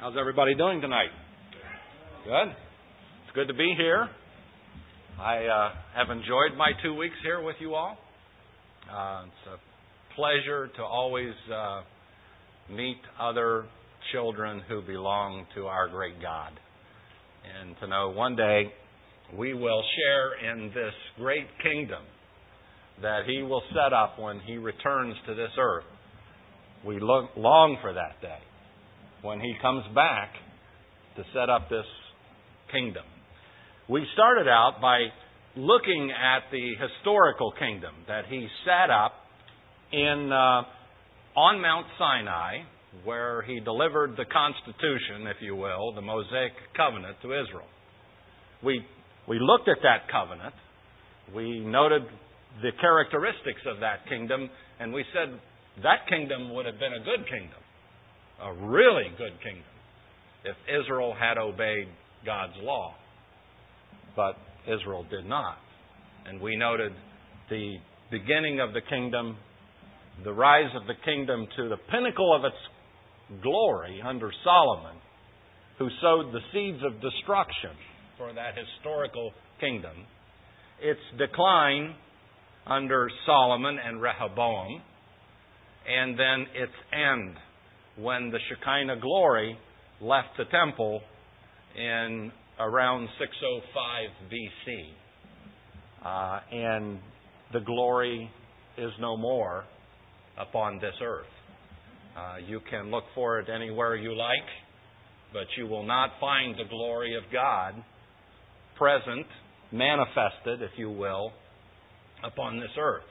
How's everybody doing tonight? Good. It's good to be here. I uh, have enjoyed my two weeks here with you all. Uh, it's a pleasure to always uh, meet other children who belong to our great God, and to know one day we will share in this great kingdom that He will set up when He returns to this earth. We long for that day when he comes back to set up this kingdom. We started out by looking at the historical kingdom that he set up in uh, on Mount Sinai, where he delivered the Constitution, if you will, the Mosaic covenant to Israel. We we looked at that covenant. We noted the characteristics of that kingdom, and we said that kingdom would have been a good kingdom a really good kingdom if Israel had obeyed God's law. But Israel did not. And we noted the beginning of the kingdom, the rise of the kingdom to the pinnacle of its glory under Solomon, who sowed the seeds of destruction for that historical kingdom, its decline under Solomon and Rehoboam, and then its end when the Shekinah glory left the temple in around 605 BC. Uh, and the glory is no more upon this earth. Uh, you can look for it anywhere you like, but you will not find the glory of God present, manifested, if you will, upon this earth.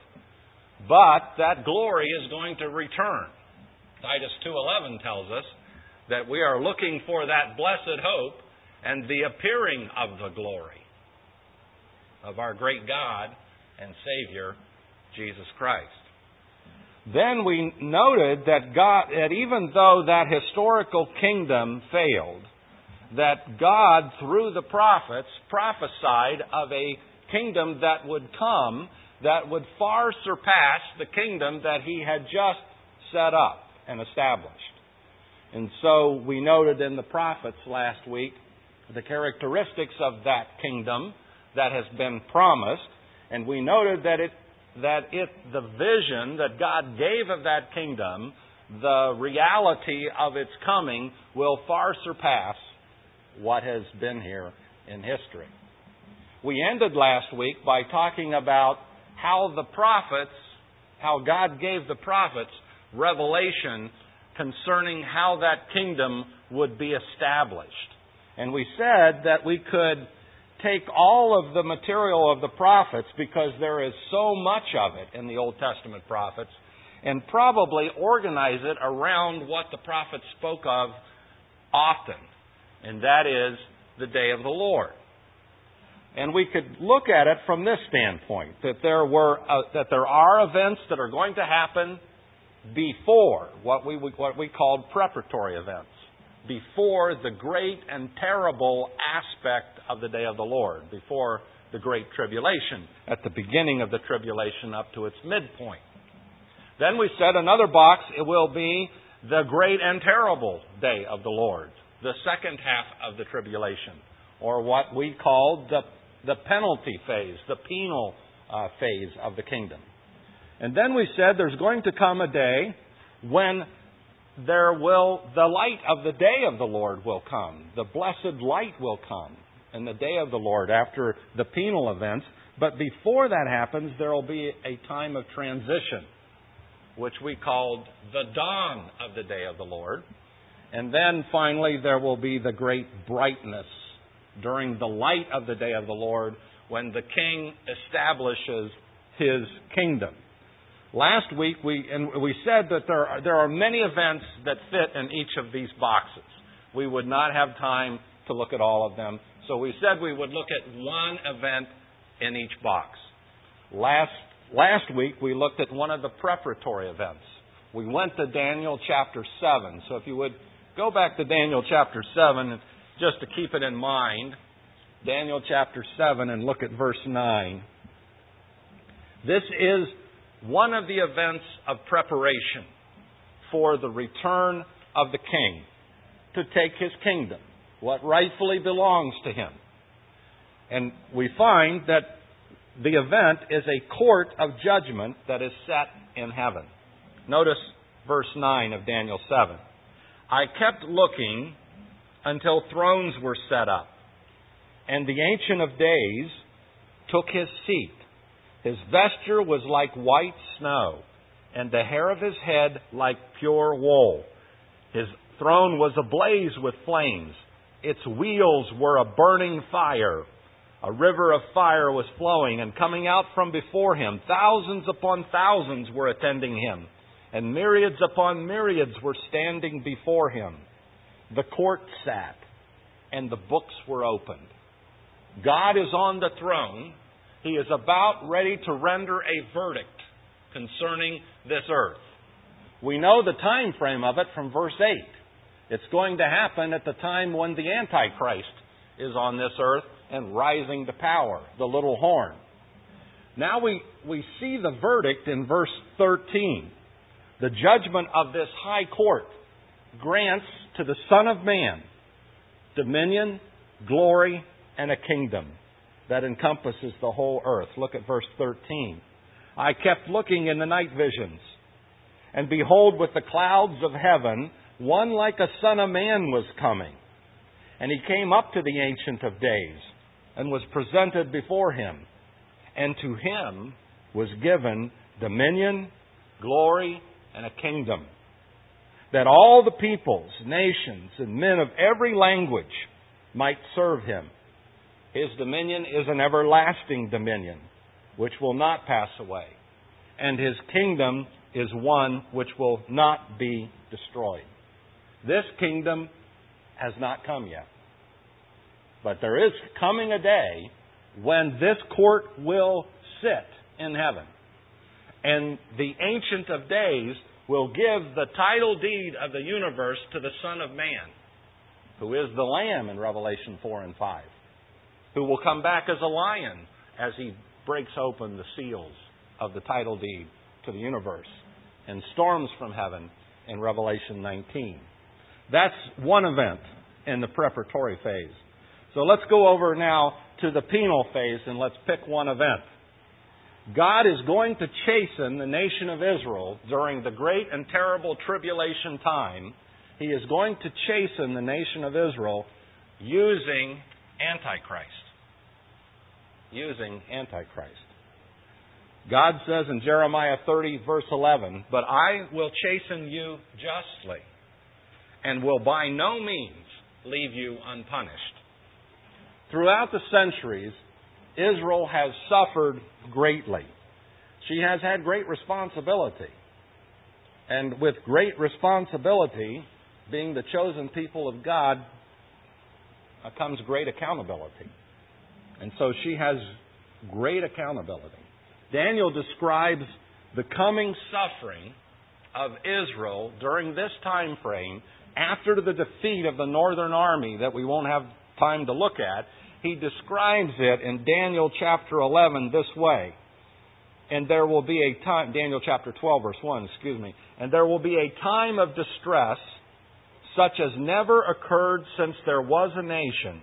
But that glory is going to return. Titus 2:11 tells us that we are looking for that blessed hope and the appearing of the glory of our great God and Savior Jesus Christ. Then we noted that God that even though that historical kingdom failed, that God through the prophets prophesied of a kingdom that would come that would far surpass the kingdom that he had just set up and established. And so we noted in the prophets last week the characteristics of that kingdom that has been promised, and we noted that it that it the vision that God gave of that kingdom, the reality of its coming will far surpass what has been here in history. We ended last week by talking about how the prophets, how God gave the prophets revelation concerning how that kingdom would be established. And we said that we could take all of the material of the prophets, because there is so much of it in the Old Testament prophets, and probably organize it around what the prophets spoke of often, and that is the day of the Lord. And we could look at it from this standpoint that there were uh, that there are events that are going to happen before what we, what we called preparatory events, before the great and terrible aspect of the day of the Lord, before the great tribulation, at the beginning of the tribulation up to its midpoint. Then we said another box, it will be the great and terrible day of the Lord, the second half of the tribulation, or what we called the, the penalty phase, the penal uh, phase of the kingdom. And then we said there's going to come a day when there will the light of the day of the Lord will come. The blessed light will come in the day of the Lord after the penal events. But before that happens, there will be a time of transition, which we called the dawn of the day of the Lord. And then finally, there will be the great brightness during the light of the day of the Lord when the king establishes his kingdom. Last week we and we said that there are, there are many events that fit in each of these boxes. We would not have time to look at all of them, so we said we would look at one event in each box. Last last week we looked at one of the preparatory events. We went to Daniel chapter 7. So if you would go back to Daniel chapter 7 just to keep it in mind, Daniel chapter 7 and look at verse 9. This is one of the events of preparation for the return of the king to take his kingdom, what rightfully belongs to him. And we find that the event is a court of judgment that is set in heaven. Notice verse 9 of Daniel 7. I kept looking until thrones were set up, and the Ancient of Days took his seat. His vesture was like white snow, and the hair of his head like pure wool. His throne was ablaze with flames. Its wheels were a burning fire. A river of fire was flowing, and coming out from before him, thousands upon thousands were attending him, and myriads upon myriads were standing before him. The court sat, and the books were opened. God is on the throne. He is about ready to render a verdict concerning this earth. We know the time frame of it from verse 8. It's going to happen at the time when the Antichrist is on this earth and rising to power, the little horn. Now we, we see the verdict in verse 13. The judgment of this high court grants to the Son of Man dominion, glory, and a kingdom that encompasses the whole earth. Look at verse 13. I kept looking in the night visions, and behold, with the clouds of heaven, one like a son of man was coming. And he came up to the Ancient of Days and was presented before him. And to him was given dominion, glory, and a kingdom, that all the peoples, nations, and men of every language might serve him. His dominion is an everlasting dominion, which will not pass away, and his kingdom is one which will not be destroyed. This kingdom has not come yet. But there is coming a day when this court will sit in heaven. And the Ancient of Days will give the title deed of the universe to the Son of Man, who is the Lamb in Revelation 4 and 5, who will come back as a lion as he breaks open the seals of the title deed to the universe and storms from heaven in Revelation 19. That's one event in the preparatory phase. So let's go over now to the penal phase and let's pick one event. God is going to chasten the nation of Israel during the great and terrible tribulation time. He is going to chasten the nation of Israel using Antichrist. Using Antichrist. God says in Jeremiah 30, verse 11, But I will chasten you justly and will by no means leave you unpunished. Throughout the centuries, Israel has suffered greatly. She has had great responsibility. And with great responsibility, being the chosen people of God, uh, comes great accountability. And so she has great accountability. Daniel describes the coming suffering of Israel during this time frame after the defeat of the northern army that we won't have time to look at, he describes it in Daniel chapter 11 this way. And there will be a time, Daniel chapter 12, verse 1, excuse me. And there will be a time of distress such as never occurred since there was a nation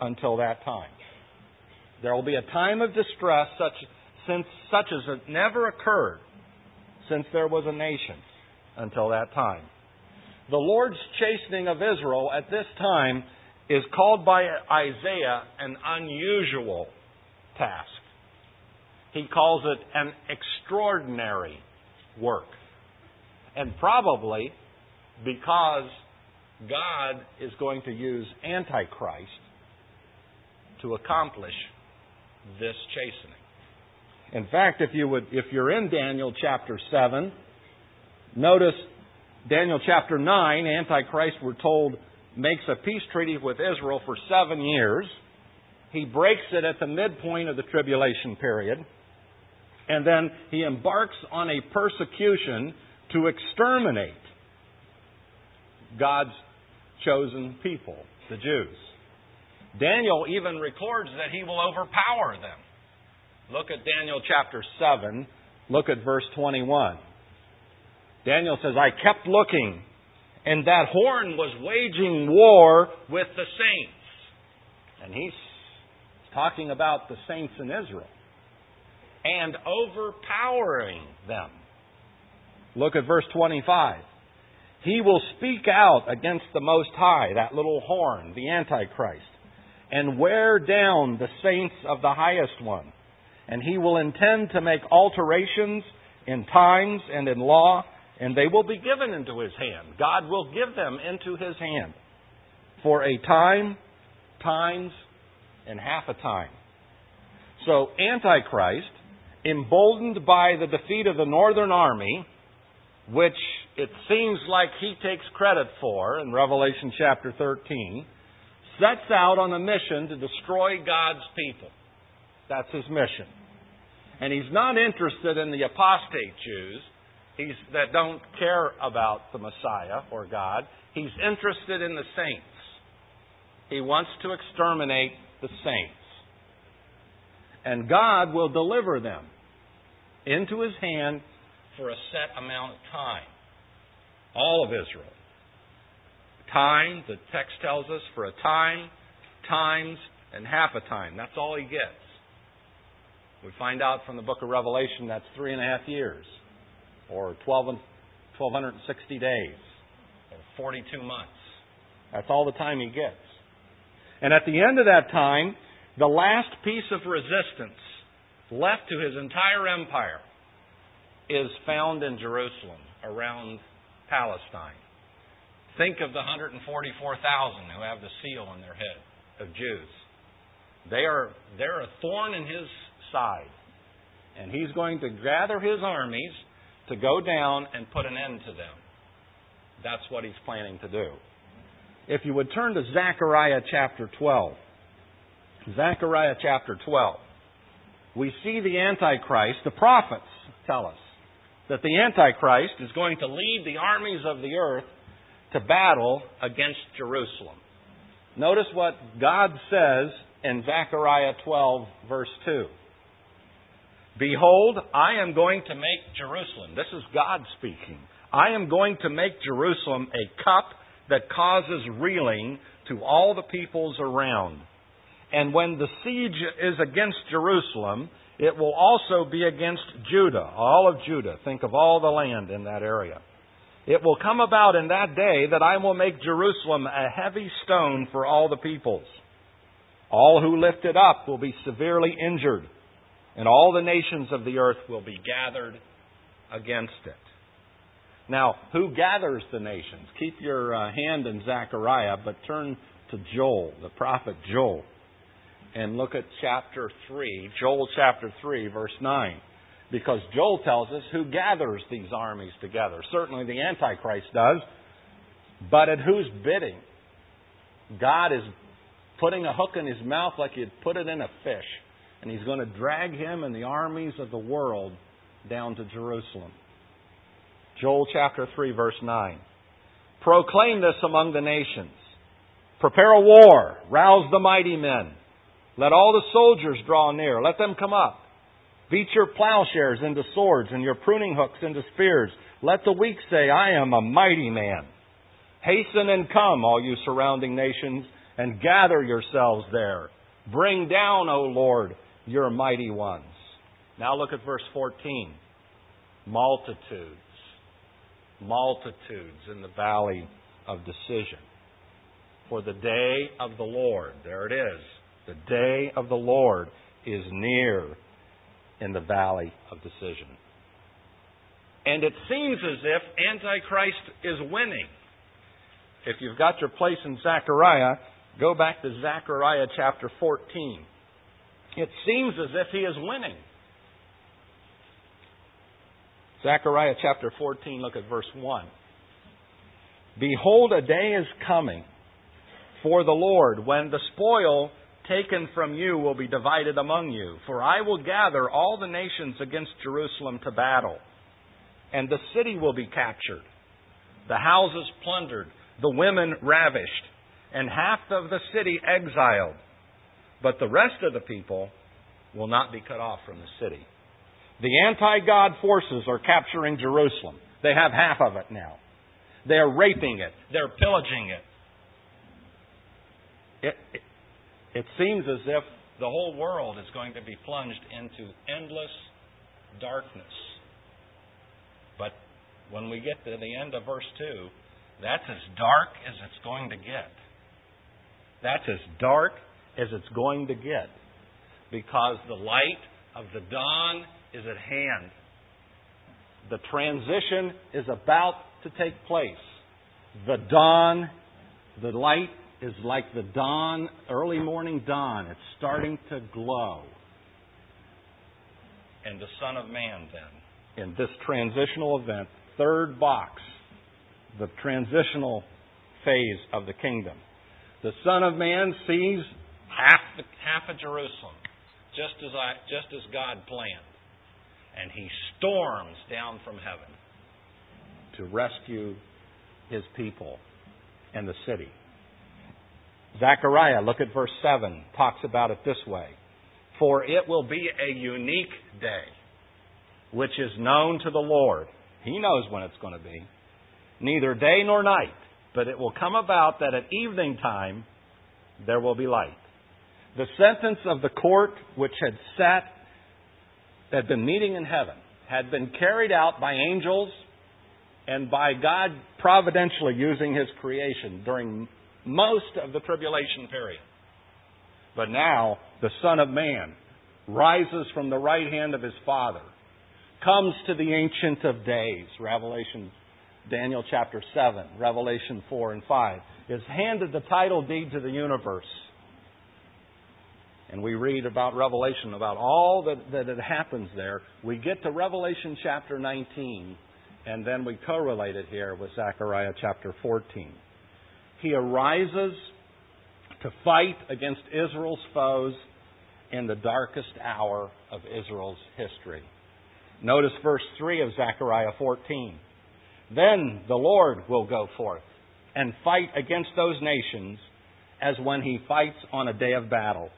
until that time. There will be a time of distress such, since, such as it never occurred since there was a nation until that time. The Lord's chastening of Israel at this time is called by Isaiah an unusual task. He calls it an extraordinary work. And probably because God is going to use Antichrist to accomplish this chastening. In fact, if you would if you're in Daniel chapter 7, notice Daniel chapter 9, Antichrist, we're told, makes a peace treaty with Israel for seven years. He breaks it at the midpoint of the tribulation period. And then he embarks on a persecution to exterminate God's chosen people, the Jews. Daniel even records that he will overpower them. Look at Daniel chapter 7. Look at verse 21. Daniel says, I kept looking, And that horn was waging war with the saints. And he's talking about the saints in Israel. And overpowering them. Look at verse 25. He will speak out against the Most High, that little horn, the Antichrist, and wear down the saints of the highest one. And he will intend to make alterations in times and in law, and they will be given into his hand. God will give them into his hand for a time, times, and half a time. So, Antichrist, emboldened by the defeat of the northern army, which it seems like he takes credit for in Revelation chapter 13, sets out on a mission to destroy God's people. That's his mission. And he's not interested in the apostate Jews he's, that don't care about the Messiah or God. He's interested in the saints. He wants to exterminate the saints. And God will deliver them into his hand for a set amount of time. All of Israel. Time, the text tells us, for a time, times, and half a time. That's all he gets. We find out from the book of Revelation that's three and a half years, or 12, 1,260 days, or 42 months. That's all the time he gets. And at the end of that time, the last piece of resistance left to his entire empire is found in Jerusalem, around Palestine. Think of the 144,000 who have the seal on their head of Jews. They are they're a thorn in his side. And he's going to gather his armies to go down and put an end to them. That's what he's planning to do. If you would turn to Zechariah chapter 12. Zechariah chapter 12. We see the Antichrist, the prophets tell us that the Antichrist is going to lead the armies of the earth to battle against Jerusalem. Notice what God says in Zechariah 12, verse 2. Behold, I am going to make Jerusalem, this is God speaking, I am going to make Jerusalem a cup that causes reeling to all the peoples around. And when the siege is against Jerusalem, it will also be against Judah, all of Judah. Think of all the land in that area. It will come about in that day that I will make Jerusalem a heavy stone for all the peoples. All who lift it up will be severely injured and all the nations of the earth will be gathered against it. Now, who gathers the nations? Keep your uh, hand in Zechariah, but turn to Joel, the prophet Joel, and look at chapter 3, Joel chapter 3, verse 9. Because Joel tells us who gathers these armies together. Certainly the Antichrist does, but at whose bidding? God is putting a hook in his mouth like he'd put it in a fish and he's going to drag him and the armies of the world down to Jerusalem. Joel chapter 3, verse 9. Proclaim this among the nations. Prepare a war. Rouse the mighty men. Let all the soldiers draw near. Let them come up. Beat your plowshares into swords and your pruning hooks into spears. Let the weak say, I am a mighty man. Hasten and come, all you surrounding nations, and gather yourselves there. Bring down, O Lord, your mighty ones. Now look at verse 14. Multitudes. Multitudes in the valley of decision. For the day of the Lord, there it is. The day of the Lord is near in the valley of decision. And it seems as if Antichrist is winning. If you've got your place in Zechariah, go back to Zechariah chapter 14 it seems as if he is winning. Zechariah chapter 14, look at verse 1. Behold, a day is coming for the Lord when the spoil taken from you will be divided among you. For I will gather all the nations against Jerusalem to battle, and the city will be captured, the houses plundered, the women ravished, and half of the city exiled but the rest of the people will not be cut off from the city. The anti God forces are capturing Jerusalem. They have half of it now. They're raping it. They're pillaging it. It, it, it seems as if the whole world is going to be plunged into endless darkness. But when we get to the end of verse 2, that's as dark as it's going to get. That's as dark as it's going to get. Because the light of the dawn is at hand. The transition is about to take place. The dawn, the light is like the dawn, early morning dawn. It's starting to glow. And the Son of Man, then, in this transitional event, third box, the transitional phase of the kingdom. The Son of Man sees half, the, half of Jerusalem, just as, I, just as God planned. And he storms down from heaven to rescue his people and the city. Zechariah, look at verse 7, talks about it this way For it will be a unique day, which is known to the Lord. He knows when it's going to be. Neither day nor night, but it will come about that at evening time there will be light. The sentence of the court which had sat, had been meeting in heaven, had been carried out by angels and by God providentially using His creation during most of the tribulation period. But now the Son of Man rises from the right hand of His Father, comes to the Ancient of Days, Revelation, Daniel chapter 7, Revelation 4 and 5, is handed the title deed to the universe. And we read about Revelation, about all that, that happens there. We get to Revelation chapter 19, and then we correlate it here with Zechariah chapter 14. He arises to fight against Israel's foes in the darkest hour of Israel's history. Notice verse 3 of Zechariah 14. Then the Lord will go forth and fight against those nations as when he fights on a day of battle.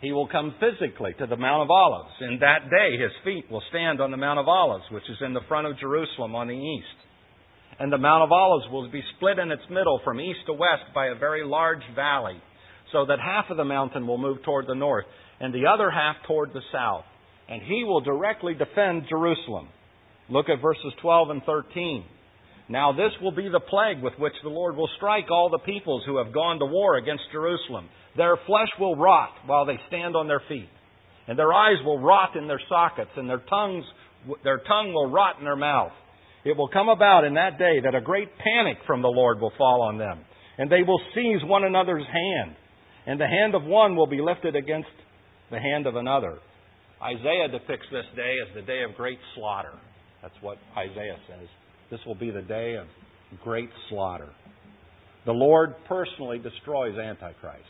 He will come physically to the Mount of Olives. In that day, his feet will stand on the Mount of Olives, which is in the front of Jerusalem on the east. And the Mount of Olives will be split in its middle from east to west by a very large valley, so that half of the mountain will move toward the north, and the other half toward the south. And he will directly defend Jerusalem. Look at verses 12 and 13. Now, this will be the plague with which the Lord will strike all the peoples who have gone to war against Jerusalem. Their flesh will rot while they stand on their feet, and their eyes will rot in their sockets, and their tongues, their tongue will rot in their mouth. It will come about in that day that a great panic from the Lord will fall on them, and they will seize one another's hand, and the hand of one will be lifted against the hand of another. Isaiah depicts this day as the day of great slaughter. That's what Isaiah says. This will be the day of great slaughter. The Lord personally destroys Antichrist.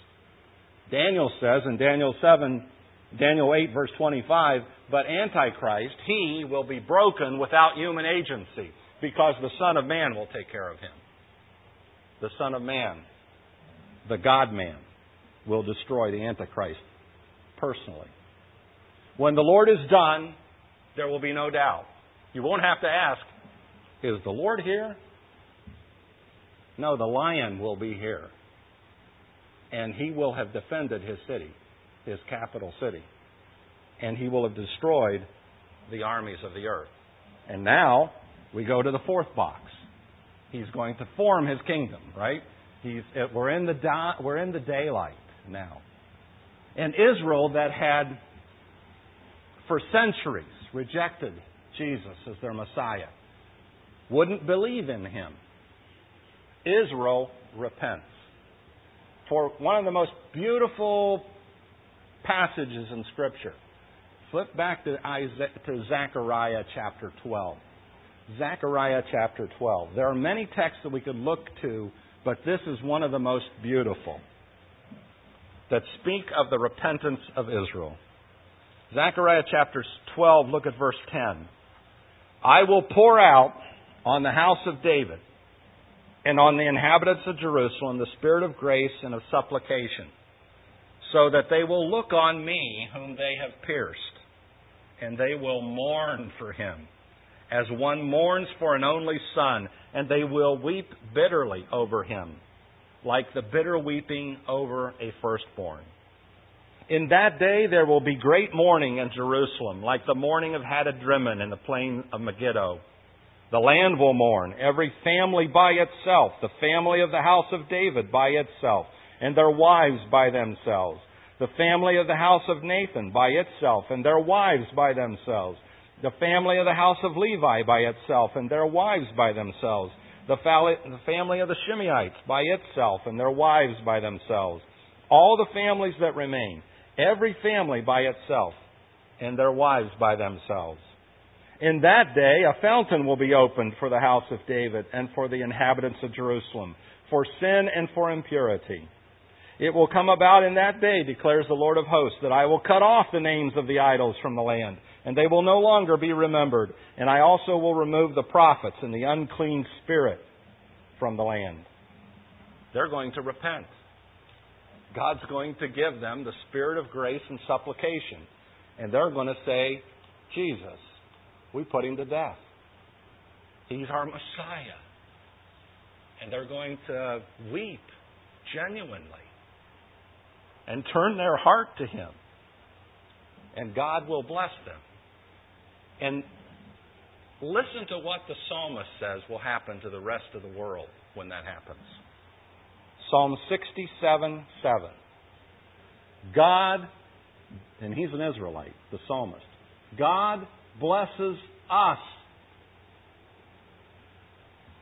Daniel says in Daniel 7, Daniel 8, verse 25, but Antichrist, he will be broken without human agency because the Son of Man will take care of him. The Son of Man, the God man, will destroy the Antichrist personally. When the Lord is done, there will be no doubt. You won't have to ask, is the Lord here? No, the lion will be here. And he will have defended his city, his capital city and he will have destroyed the armies of the earth. And now we go to the fourth box. He's going to form his kingdom, right? He's, uh, we're, in the we're in the daylight now. And Israel, that had for centuries rejected Jesus as their Messiah, wouldn't believe in him. Israel repents. For one of the most beautiful passages in Scripture Flip back to, Isaiah, to Zechariah chapter 12. Zechariah chapter 12. There are many texts that we could look to, but this is one of the most beautiful that speak of the repentance of Israel. Zechariah chapter 12, look at verse 10. I will pour out on the house of David and on the inhabitants of Jerusalem the spirit of grace and of supplication, so that they will look on me whom they have pierced and they will mourn for him as one mourns for an only son, and they will weep bitterly over him, like the bitter weeping over a firstborn. In that day there will be great mourning in Jerusalem, like the mourning of Hadad-rimmon in the plain of Megiddo. The land will mourn, every family by itself, the family of the house of David by itself, and their wives by themselves, the family of the house of Nathan by itself, and their wives by themselves, the family of the house of Levi by itself, and their wives by themselves, the family of the Shimeites by itself, and their wives by themselves, all the families that remain. Every family by itself, and their wives by themselves. In that day, a fountain will be opened for the house of David and for the inhabitants of Jerusalem, for sin and for impurity. It will come about in that day, declares the Lord of hosts, that I will cut off the names of the idols from the land, and they will no longer be remembered. And I also will remove the prophets and the unclean spirit from the land. They're going to repent. God's going to give them the spirit of grace and supplication. And they're going to say, Jesus, we put him to death. He's our Messiah. And they're going to weep genuinely and turn their heart to him. And God will bless them. And listen to what the psalmist says will happen to the rest of the world when that happens. Psalm 67 7. God, and he's an Israelite, the psalmist, God blesses us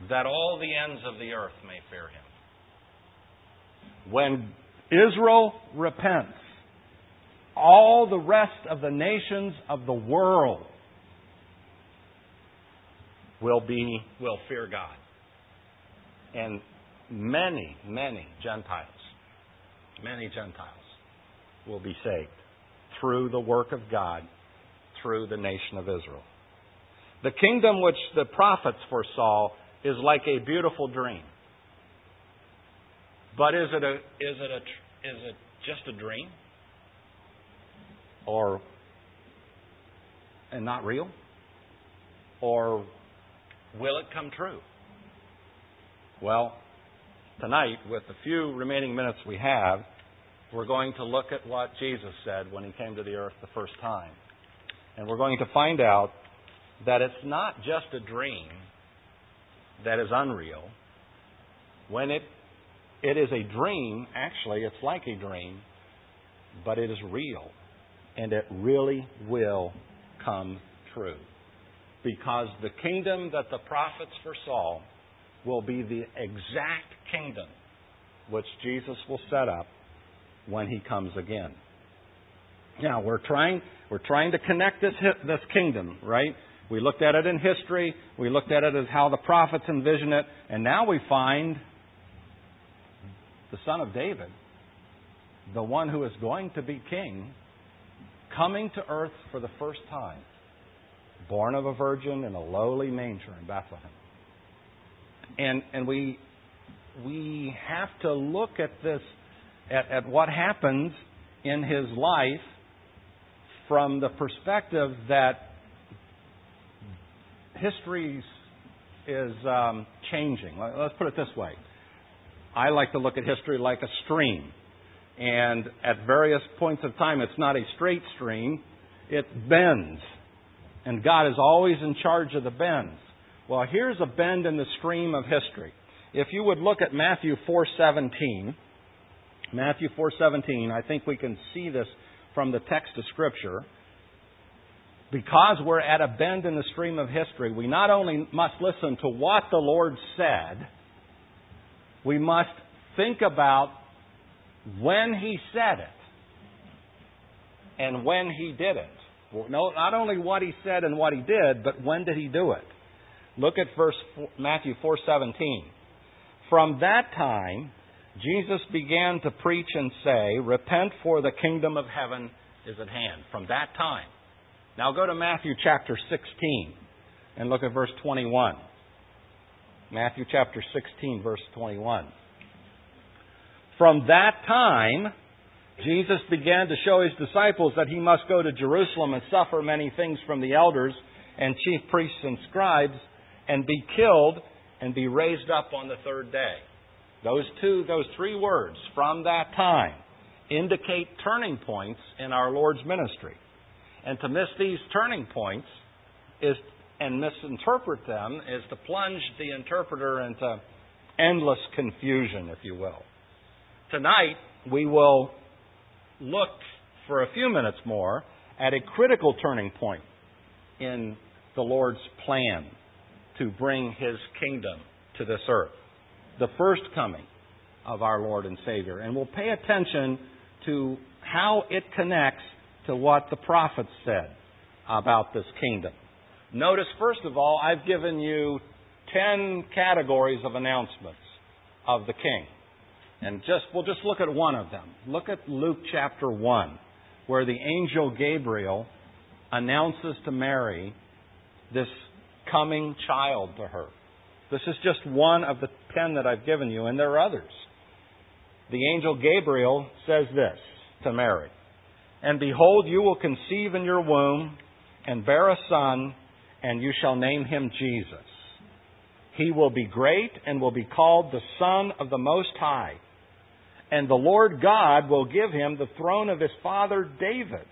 that all the ends of the earth may fear him. When Israel repents, all the rest of the nations of the world will be will fear God. And many, many Gentiles, many Gentiles will be saved through the work of God, through the nation of Israel. The kingdom which the prophets foresaw is like a beautiful dream. But is it a is it a is it just a dream? Or and not real? Or will it come true? Well, tonight, with the few remaining minutes we have, we're going to look at what Jesus said when he came to the earth the first time. And we're going to find out that it's not just a dream that is unreal. When it it is a dream, actually it's like a dream, but it is real. And it really will come true. Because the kingdom that the prophets foresaw will be the exact kingdom which Jesus will set up when he comes again. Now we're trying we're trying to connect this this kingdom, right? We looked at it in history, we looked at it as how the prophets envision it, and now we find the son of David, the one who is going to be king, coming to earth for the first time, born of a virgin in a lowly manger in Bethlehem. And and we we have to look at this, at, at what happens in his life from the perspective that history is um, changing. Let's put it this way. I like to look at history like a stream. And at various points of time, it's not a straight stream, it bends. And God is always in charge of the bends. Well, here's a bend in the stream of history if you would look at Matthew 4:17, Matthew 4:17, I think we can see this from the text of scripture. Because we're at a bend in the stream of history, we not only must listen to what the Lord said, we must think about when he said it and when he did it. not only what he said and what he did, but when did he do it? Look at verse Matthew 4:17. From that time, Jesus began to preach and say, Repent, for the kingdom of heaven is at hand. From that time. Now go to Matthew chapter 16 and look at verse 21. Matthew chapter 16, verse 21. From that time, Jesus began to show his disciples that he must go to Jerusalem and suffer many things from the elders and chief priests and scribes and be killed and be raised up on the third day. Those two, those three words from that time indicate turning points in our Lord's ministry. And to miss these turning points is and misinterpret them is to plunge the interpreter into endless confusion, if you will. Tonight, we will look for a few minutes more at a critical turning point in the Lord's plan to bring His kingdom to this earth. The first coming of our Lord and Savior. And we'll pay attention to how it connects to what the prophets said about this kingdom. Notice, first of all, I've given you ten categories of announcements of the king. And just we'll just look at one of them. Look at Luke chapter 1, where the angel Gabriel announces to Mary this coming child to her. This is just one of the ten that I've given you, and there are others. The angel Gabriel says this to Mary And behold, you will conceive in your womb and bear a son, and you shall name him Jesus. He will be great and will be called the Son of the Most High. And the Lord God will give him the throne of his father David.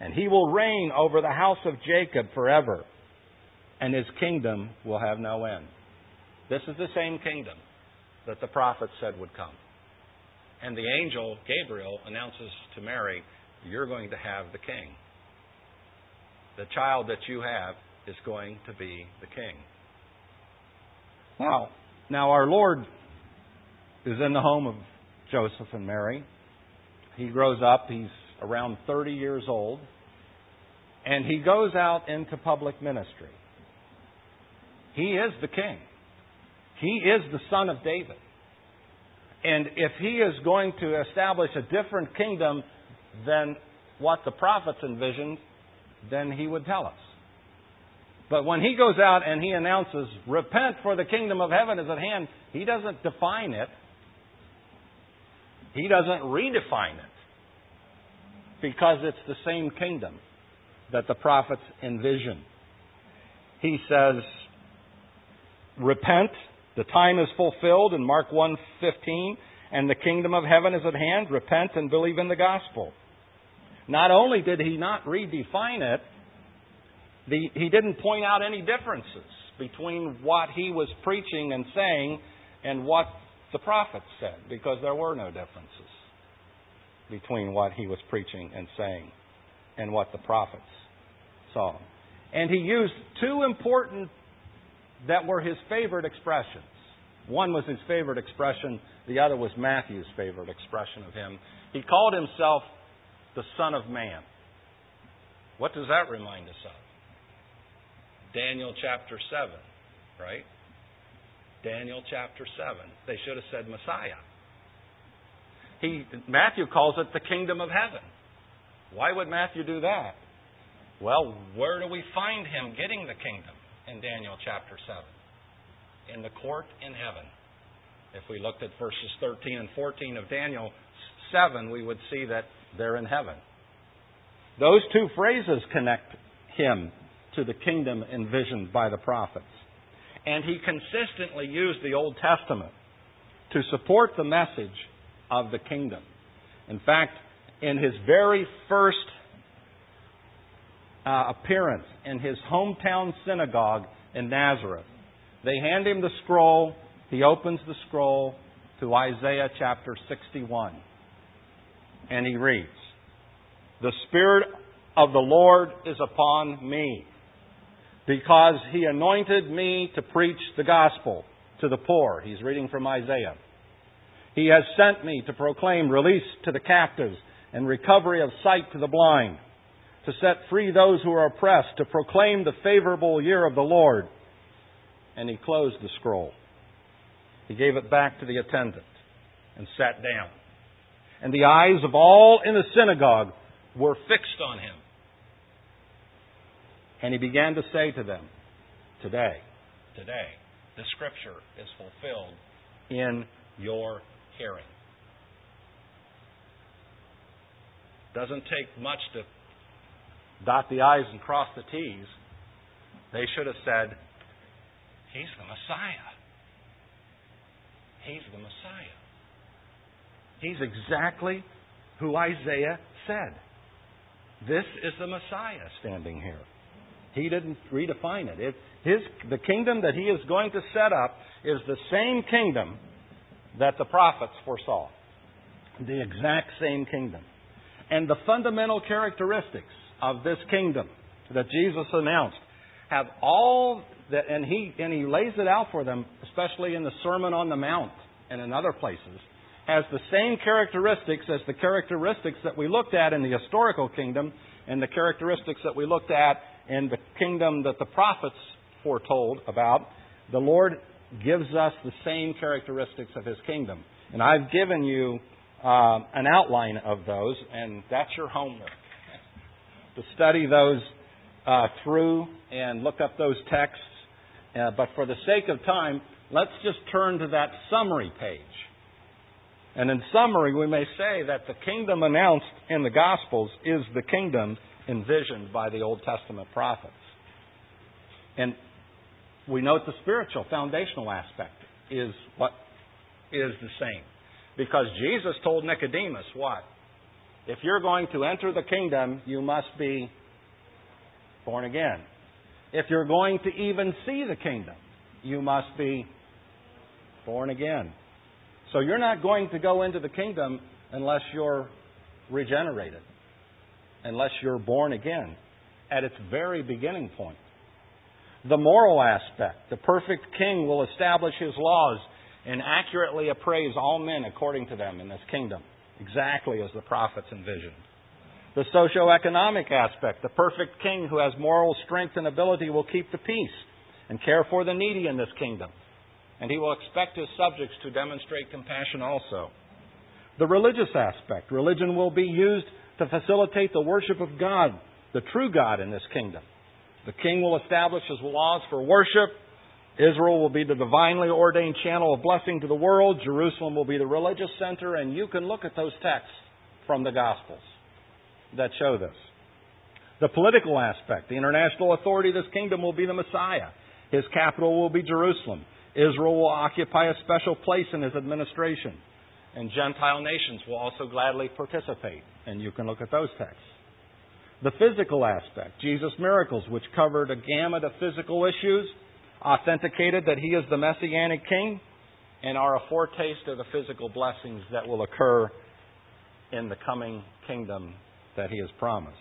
And he will reign over the house of Jacob forever. And his kingdom will have no end. This is the same kingdom that the prophet said would come. And the angel, Gabriel, announces to Mary, You're going to have the king. The child that you have is going to be the king. Now, now our Lord is in the home of Joseph and Mary. He grows up, he's around 30 years old, and he goes out into public ministry. He is the king. He is the son of David. And if he is going to establish a different kingdom than what the prophets envisioned, then he would tell us. But when he goes out and he announces, Repent, for the kingdom of heaven is at hand, he doesn't define it. He doesn't redefine it. Because it's the same kingdom that the prophets envision. He says, Repent, the time is fulfilled in Mark 1:15, and the kingdom of heaven is at hand. Repent and believe in the gospel. Not only did he not redefine it, the, he didn't point out any differences between what he was preaching and saying and what the prophets said, because there were no differences between what he was preaching and saying and what the prophets saw. And he used two important that were his favorite expressions. One was his favorite expression, the other was Matthew's favorite expression of him. He called himself the Son of Man. What does that remind us of? Daniel chapter 7, right? Daniel chapter 7. They should have said Messiah. He, Matthew calls it the kingdom of heaven. Why would Matthew do that? Well, where do we find him getting the kingdom? in Daniel chapter 7. In the court in heaven. If we looked at verses 13 and 14 of Daniel 7, we would see that they're in heaven. Those two phrases connect him to the kingdom envisioned by the prophets. And he consistently used the Old Testament to support the message of the kingdom. In fact, in his very first uh, appearance in his hometown synagogue in Nazareth. They hand him the scroll. He opens the scroll to Isaiah chapter 61. And he reads The Spirit of the Lord is upon me, because he anointed me to preach the gospel to the poor. He's reading from Isaiah. He has sent me to proclaim release to the captives and recovery of sight to the blind to set free those who are oppressed, to proclaim the favorable year of the Lord. And he closed the scroll. He gave it back to the attendant and sat down. And the eyes of all in the synagogue were fixed on him. And he began to say to them, Today, today, the scripture is fulfilled in your hearing. Doesn't take much to dot the I's and cross the T's They should have said, He's the Messiah. He's the Messiah. He's exactly who Isaiah said. This is the Messiah standing here. He didn't redefine it. it his, the kingdom that he is going to set up is the same kingdom that the prophets foresaw. The exact same kingdom. And the fundamental characteristics of this kingdom that Jesus announced have all that, and he, and he lays it out for them, especially in the Sermon on the Mount and in other places, has the same characteristics as the characteristics that we looked at in the historical kingdom and the characteristics that we looked at in the kingdom that the prophets foretold about. The Lord gives us the same characteristics of his kingdom. And I've given you uh, an outline of those, and that's your homework. To study those uh, through and look up those texts. Uh, but for the sake of time, let's just turn to that summary page. And in summary, we may say that the kingdom announced in the Gospels is the kingdom envisioned by the Old Testament prophets. And we note the spiritual, foundational aspect is what is the same. Because Jesus told Nicodemus what? If you're going to enter the kingdom, you must be born again. If you're going to even see the kingdom, you must be born again. So you're not going to go into the kingdom unless you're regenerated, unless you're born again at its very beginning point. The moral aspect. The perfect king will establish his laws and accurately appraise all men according to them in this kingdom, exactly as the prophets envisioned. The socio-economic aspect. The perfect king who has moral strength and ability will keep the peace and care for the needy in this kingdom. And he will expect his subjects to demonstrate compassion also. The religious aspect. Religion will be used to facilitate the worship of God, the true God in this kingdom. The king will establish his laws for worship. Israel will be the divinely ordained channel of blessing to the world. Jerusalem will be the religious center. And you can look at those texts from the Gospels that show this. The political aspect. The international authority of this kingdom will be the Messiah. His capital will be Jerusalem. Israel will occupy a special place in his administration. And Gentile nations will also gladly participate. And you can look at those texts. The physical aspect, Jesus' miracles, which covered a gamut of physical issues, authenticated that he is the Messianic King, and are a foretaste of the physical blessings that will occur in the coming kingdom that he has promised.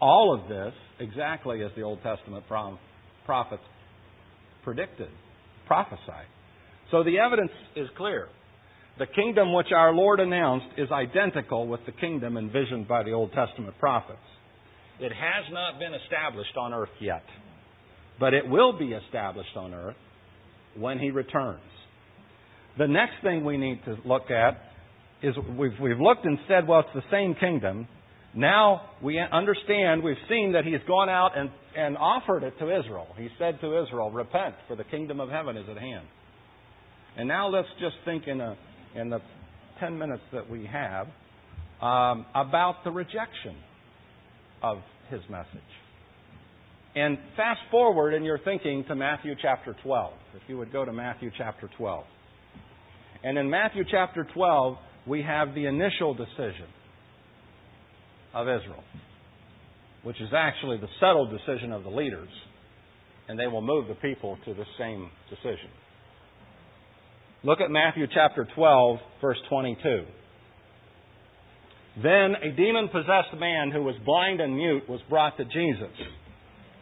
All of this, exactly as the Old Testament prophets predicted prophesied. So the evidence is clear. The kingdom which our Lord announced is identical with the kingdom envisioned by the Old Testament prophets. It has not been established on earth yet, but it will be established on earth when He returns. The next thing we need to look at is we've, we've looked and said, well, it's the same kingdom. Now we understand, we've seen that he's gone out and, and offered it to Israel. He said to Israel, Repent, for the kingdom of heaven is at hand. And now let's just think in, a, in the 10 minutes that we have um, about the rejection of his message. And fast forward in your thinking to Matthew chapter 12. If you would go to Matthew chapter 12. And in Matthew chapter 12, we have the initial decision of Israel, which is actually the settled decision of the leaders, and they will move the people to the same decision. Look at Matthew chapter 12, verse 22. Then a demon possessed man who was blind and mute was brought to Jesus,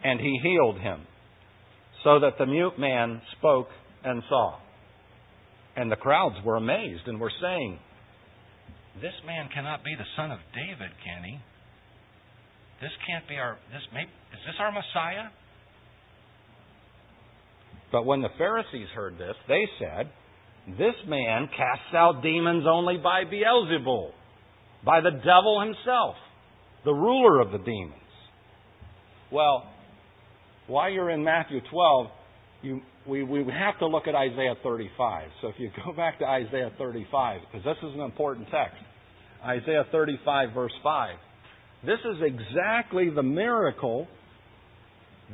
and he healed him, so that the mute man spoke and saw. And the crowds were amazed and were saying, this man cannot be the son of David, can he? This can't be our this may is this our Messiah? But when the Pharisees heard this, they said, This man casts out demons only by Beelzebul, by the devil himself, the ruler of the demons. Well, while you're in Matthew 12, you, we, we have to look at Isaiah 35. So if you go back to Isaiah 35, because this is an important text, Isaiah 35, verse 5. This is exactly the miracle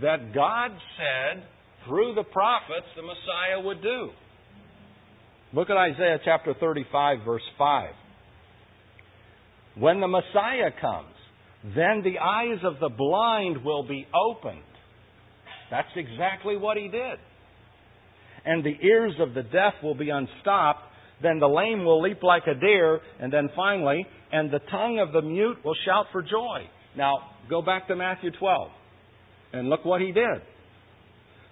that God said through the prophets the Messiah would do. Look at Isaiah chapter 35, verse 5. When the Messiah comes, then the eyes of the blind will be opened. That's exactly what he did. And the ears of the deaf will be unstopped. Then the lame will leap like a deer. And then finally, and the tongue of the mute will shout for joy. Now, go back to Matthew 12. And look what he did.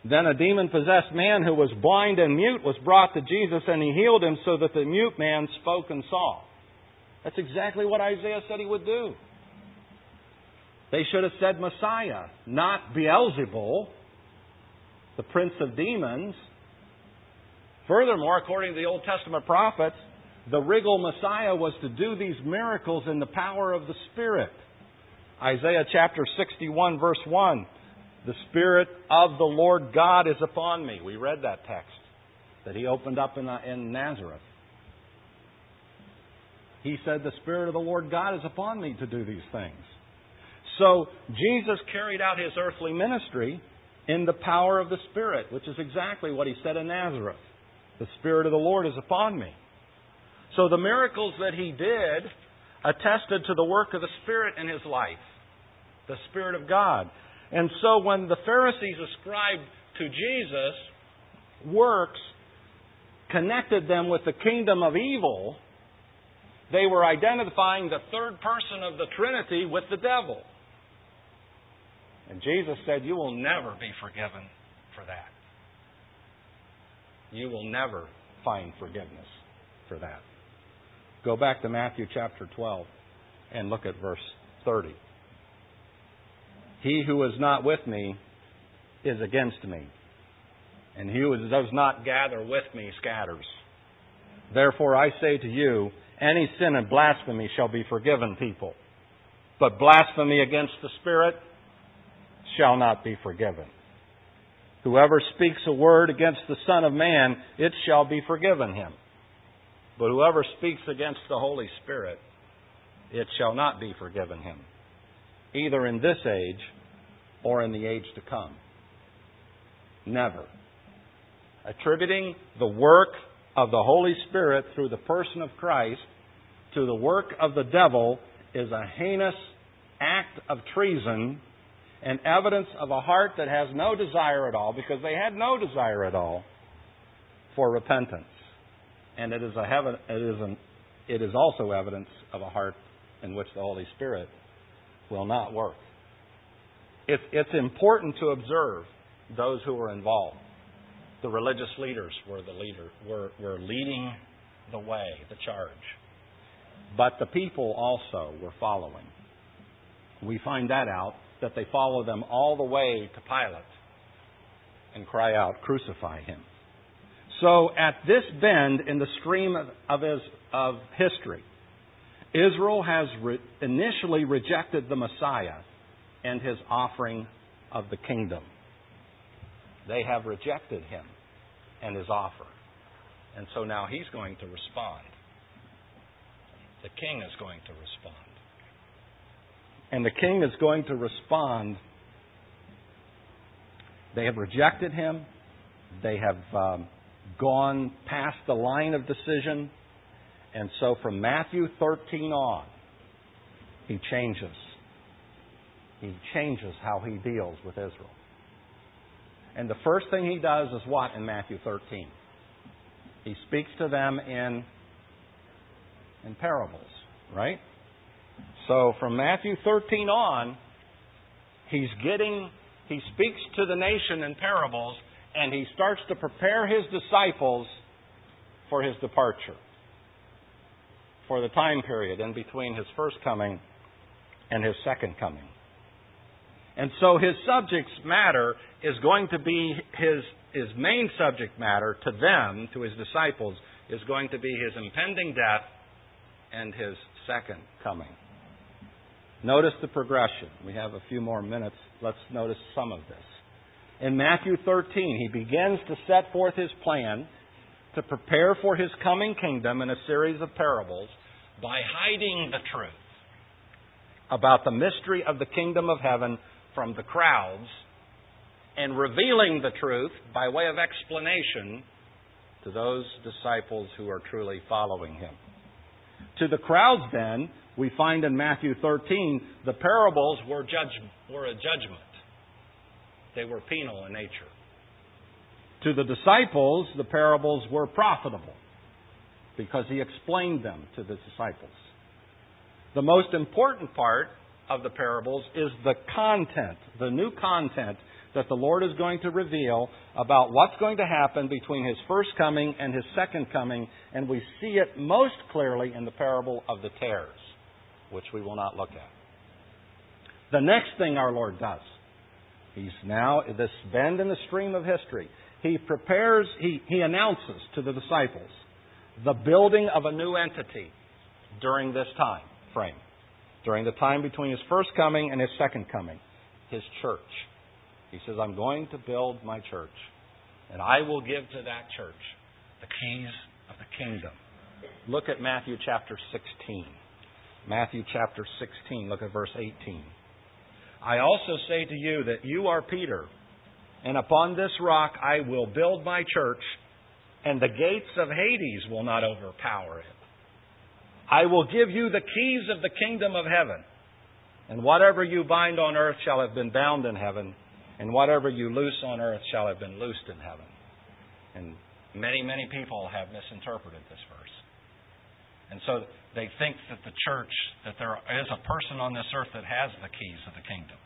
Then a demon possessed man who was blind and mute was brought to Jesus, and he healed him so that the mute man spoke and saw. That's exactly what Isaiah said he would do. They should have said Messiah, not Beelzebul, the prince of demons. Furthermore, according to the Old Testament prophets, the regal Messiah was to do these miracles in the power of the Spirit. Isaiah chapter 61, verse 1. The Spirit of the Lord God is upon me. We read that text that he opened up in, uh, in Nazareth. He said, The Spirit of the Lord God is upon me to do these things. So Jesus carried out his earthly ministry in the power of the Spirit, which is exactly what he said in Nazareth. The Spirit of the Lord is upon me. So the miracles that he did attested to the work of the Spirit in his life, the Spirit of God. And so when the Pharisees ascribed to Jesus works connected them with the kingdom of evil, they were identifying the third person of the Trinity with the devil. And Jesus said, You will never be forgiven for that. You will never find forgiveness for that. Go back to Matthew chapter 12 and look at verse 30. He who is not with me is against me, and he who does not gather with me scatters. Therefore I say to you, any sin and blasphemy shall be forgiven people, but blasphemy against the Spirit shall not be forgiven. Whoever speaks a word against the Son of Man, it shall be forgiven him. But whoever speaks against the Holy Spirit, it shall not be forgiven him, either in this age or in the age to come. Never. Attributing the work of the Holy Spirit through the person of Christ to the work of the devil is a heinous act of treason and evidence of a heart that has no desire at all, because they had no desire at all for repentance. And it is, a heaven, it is, an, it is also evidence of a heart in which the Holy Spirit will not work. It's, it's important to observe those who were involved. The religious leaders were the leader, were, were leading the way, the charge. But the people also were following. We find that out that they follow them all the way to Pilate and cry out, Crucify him. So, at this bend in the stream of, of, his, of history, Israel has re- initially rejected the Messiah and his offering of the kingdom. They have rejected him and his offer. And so now he's going to respond. The king is going to respond. And the king is going to respond. They have rejected him. They have um, gone past the line of decision. And so from Matthew 13 on, he changes. He changes how he deals with Israel. And the first thing he does is what in Matthew 13? He speaks to them in, in parables, right? So from Matthew 13 on, he's getting, he speaks to the nation in parables, and he starts to prepare his disciples for his departure, for the time period in between his first coming and his second coming. And so his subject's matter is going to be his, his main subject matter to them, to his disciples, is going to be his impending death and his second coming. Notice the progression. We have a few more minutes. Let's notice some of this. In Matthew 13, he begins to set forth his plan to prepare for his coming kingdom in a series of parables by hiding the truth about the mystery of the kingdom of heaven from the crowds and revealing the truth by way of explanation to those disciples who are truly following him. To the crowds, then, we find in Matthew 13, the parables were, judge, were a judgment. They were penal in nature. To the disciples, the parables were profitable because he explained them to the disciples. The most important part of the parables is the content, the new content that the Lord is going to reveal about what's going to happen between his first coming and his second coming, and we see it most clearly in the parable of the tares, which we will not look at. The next thing our Lord does, he's now this bend in the stream of history. He prepares, he, he announces to the disciples the building of a new entity during this time frame, during the time between his first coming and his second coming, his church. He says, I'm going to build my church, and I will give to that church the keys of the kingdom. Look at Matthew chapter 16. Matthew chapter 16, look at verse 18. I also say to you that you are Peter, and upon this rock I will build my church, and the gates of Hades will not overpower it. I will give you the keys of the kingdom of heaven, and whatever you bind on earth shall have been bound in heaven and whatever you loose on earth shall have been loosed in heaven. And many, many people have misinterpreted this verse. And so they think that the church, that there is a person on this earth that has the keys of the kingdom.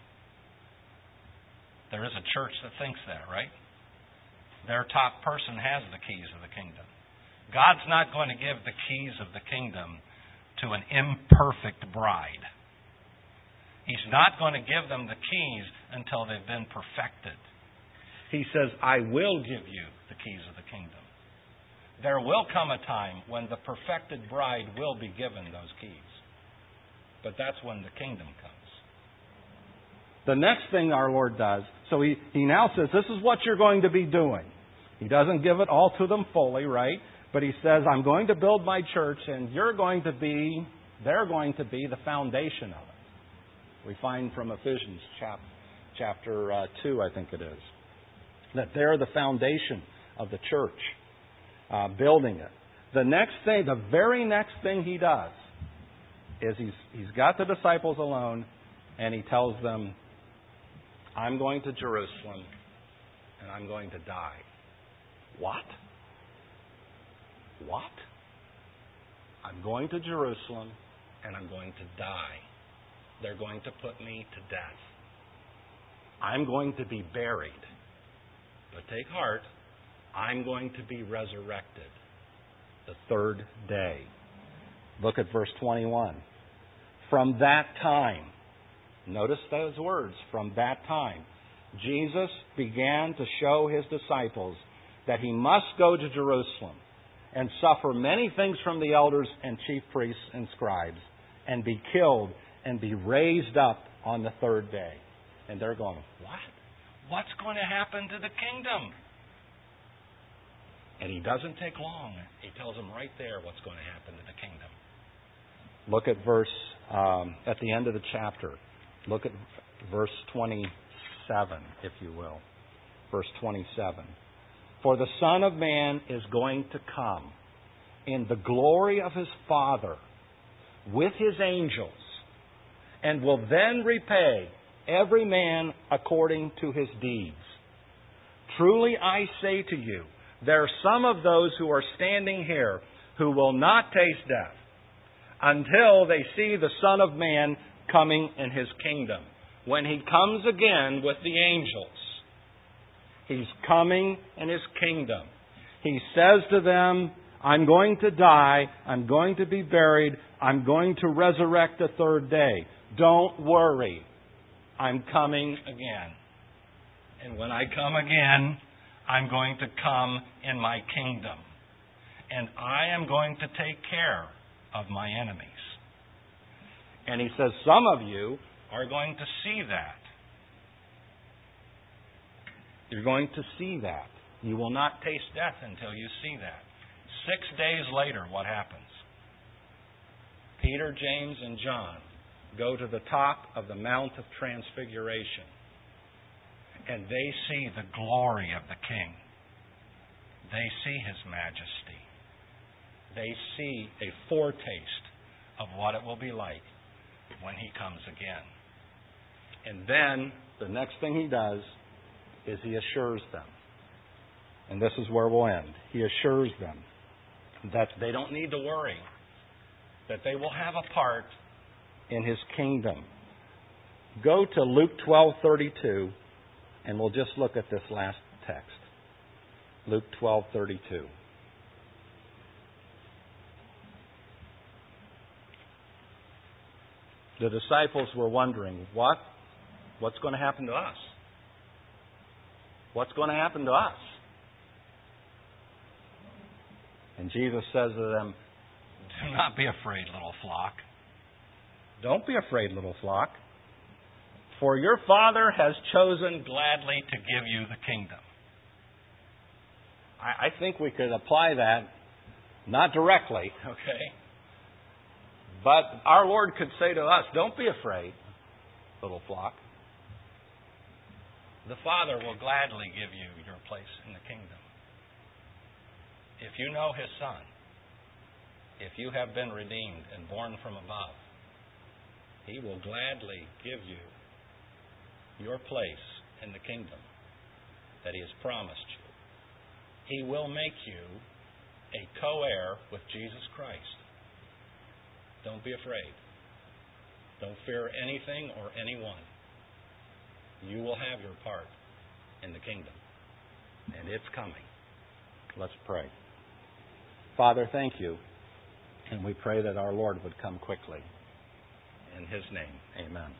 There is a church that thinks that, right? Their top person has the keys of the kingdom. God's not going to give the keys of the kingdom to an imperfect bride. He's not going to give them the keys until they've been perfected. He says, I will give you the keys of the kingdom. There will come a time when the perfected bride will be given those keys. But that's when the kingdom comes. The next thing our Lord does, so he, he now says, This is what you're going to be doing. He doesn't give it all to them fully, right? But he says, I'm going to build my church, and you're going to be, they're going to be the foundation of it. We find from Ephesians chap, chapter uh, 2, I think it is, that they're the foundation of the church, uh, building it. The next thing, the very next thing he does, is he's, he's got the disciples alone and he tells them, I'm going to Jerusalem and I'm going to die. What? What? I'm going to Jerusalem and I'm going to die. They're going to put me to death. I'm going to be buried. But take heart, I'm going to be resurrected the third day. Look at verse 21. From that time, notice those words, from that time, Jesus began to show his disciples that he must go to Jerusalem and suffer many things from the elders and chief priests and scribes and be killed and be raised up on the third day. And they're going, What? What's going to happen to the kingdom? And he doesn't take long. He tells them right there what's going to happen to the kingdom. Look at verse, um, at the end of the chapter. Look at verse 27, if you will. Verse 27. For the Son of Man is going to come in the glory of his Father with his angels and will then repay every man according to his deeds. Truly I say to you, there are some of those who are standing here who will not taste death until they see the Son of Man coming in his kingdom. When he comes again with the angels, he's coming in his kingdom. He says to them, I'm going to die, I'm going to be buried, I'm going to resurrect the third day. Don't worry. I'm coming again. And when I come again, I'm going to come in my kingdom. And I am going to take care of my enemies. And he says, Some of you are going to see that. You're going to see that. You will not taste death until you see that. Six days later, what happens? Peter, James, and John go to the top of the Mount of Transfiguration. And they see the glory of the King. They see His majesty. They see a foretaste of what it will be like when He comes again. And then the next thing He does is He assures them. And this is where we'll end. He assures them that they don't need to worry, that they will have a part in His kingdom. Go to Luke 12:32 and we'll just look at this last text. Luke 12:32. The disciples were wondering, what what's going to happen to us? What's going to happen to us? And Jesus says to them, Do not be afraid, little flock. Don't be afraid, little flock. For your Father has chosen gladly to give you the kingdom. I, I think we could apply that, not directly, okay? But our Lord could say to us, Don't be afraid, little flock. The Father will gladly give you your place in the kingdom. If you know His Son, if you have been redeemed and born from above, He will gladly give you your place in the kingdom that He has promised you. He will make you a co heir with Jesus Christ. Don't be afraid. Don't fear anything or anyone. You will have your part in the kingdom, and it's coming. Let's pray. Father, thank you, and we pray that our Lord would come quickly. In His name, amen.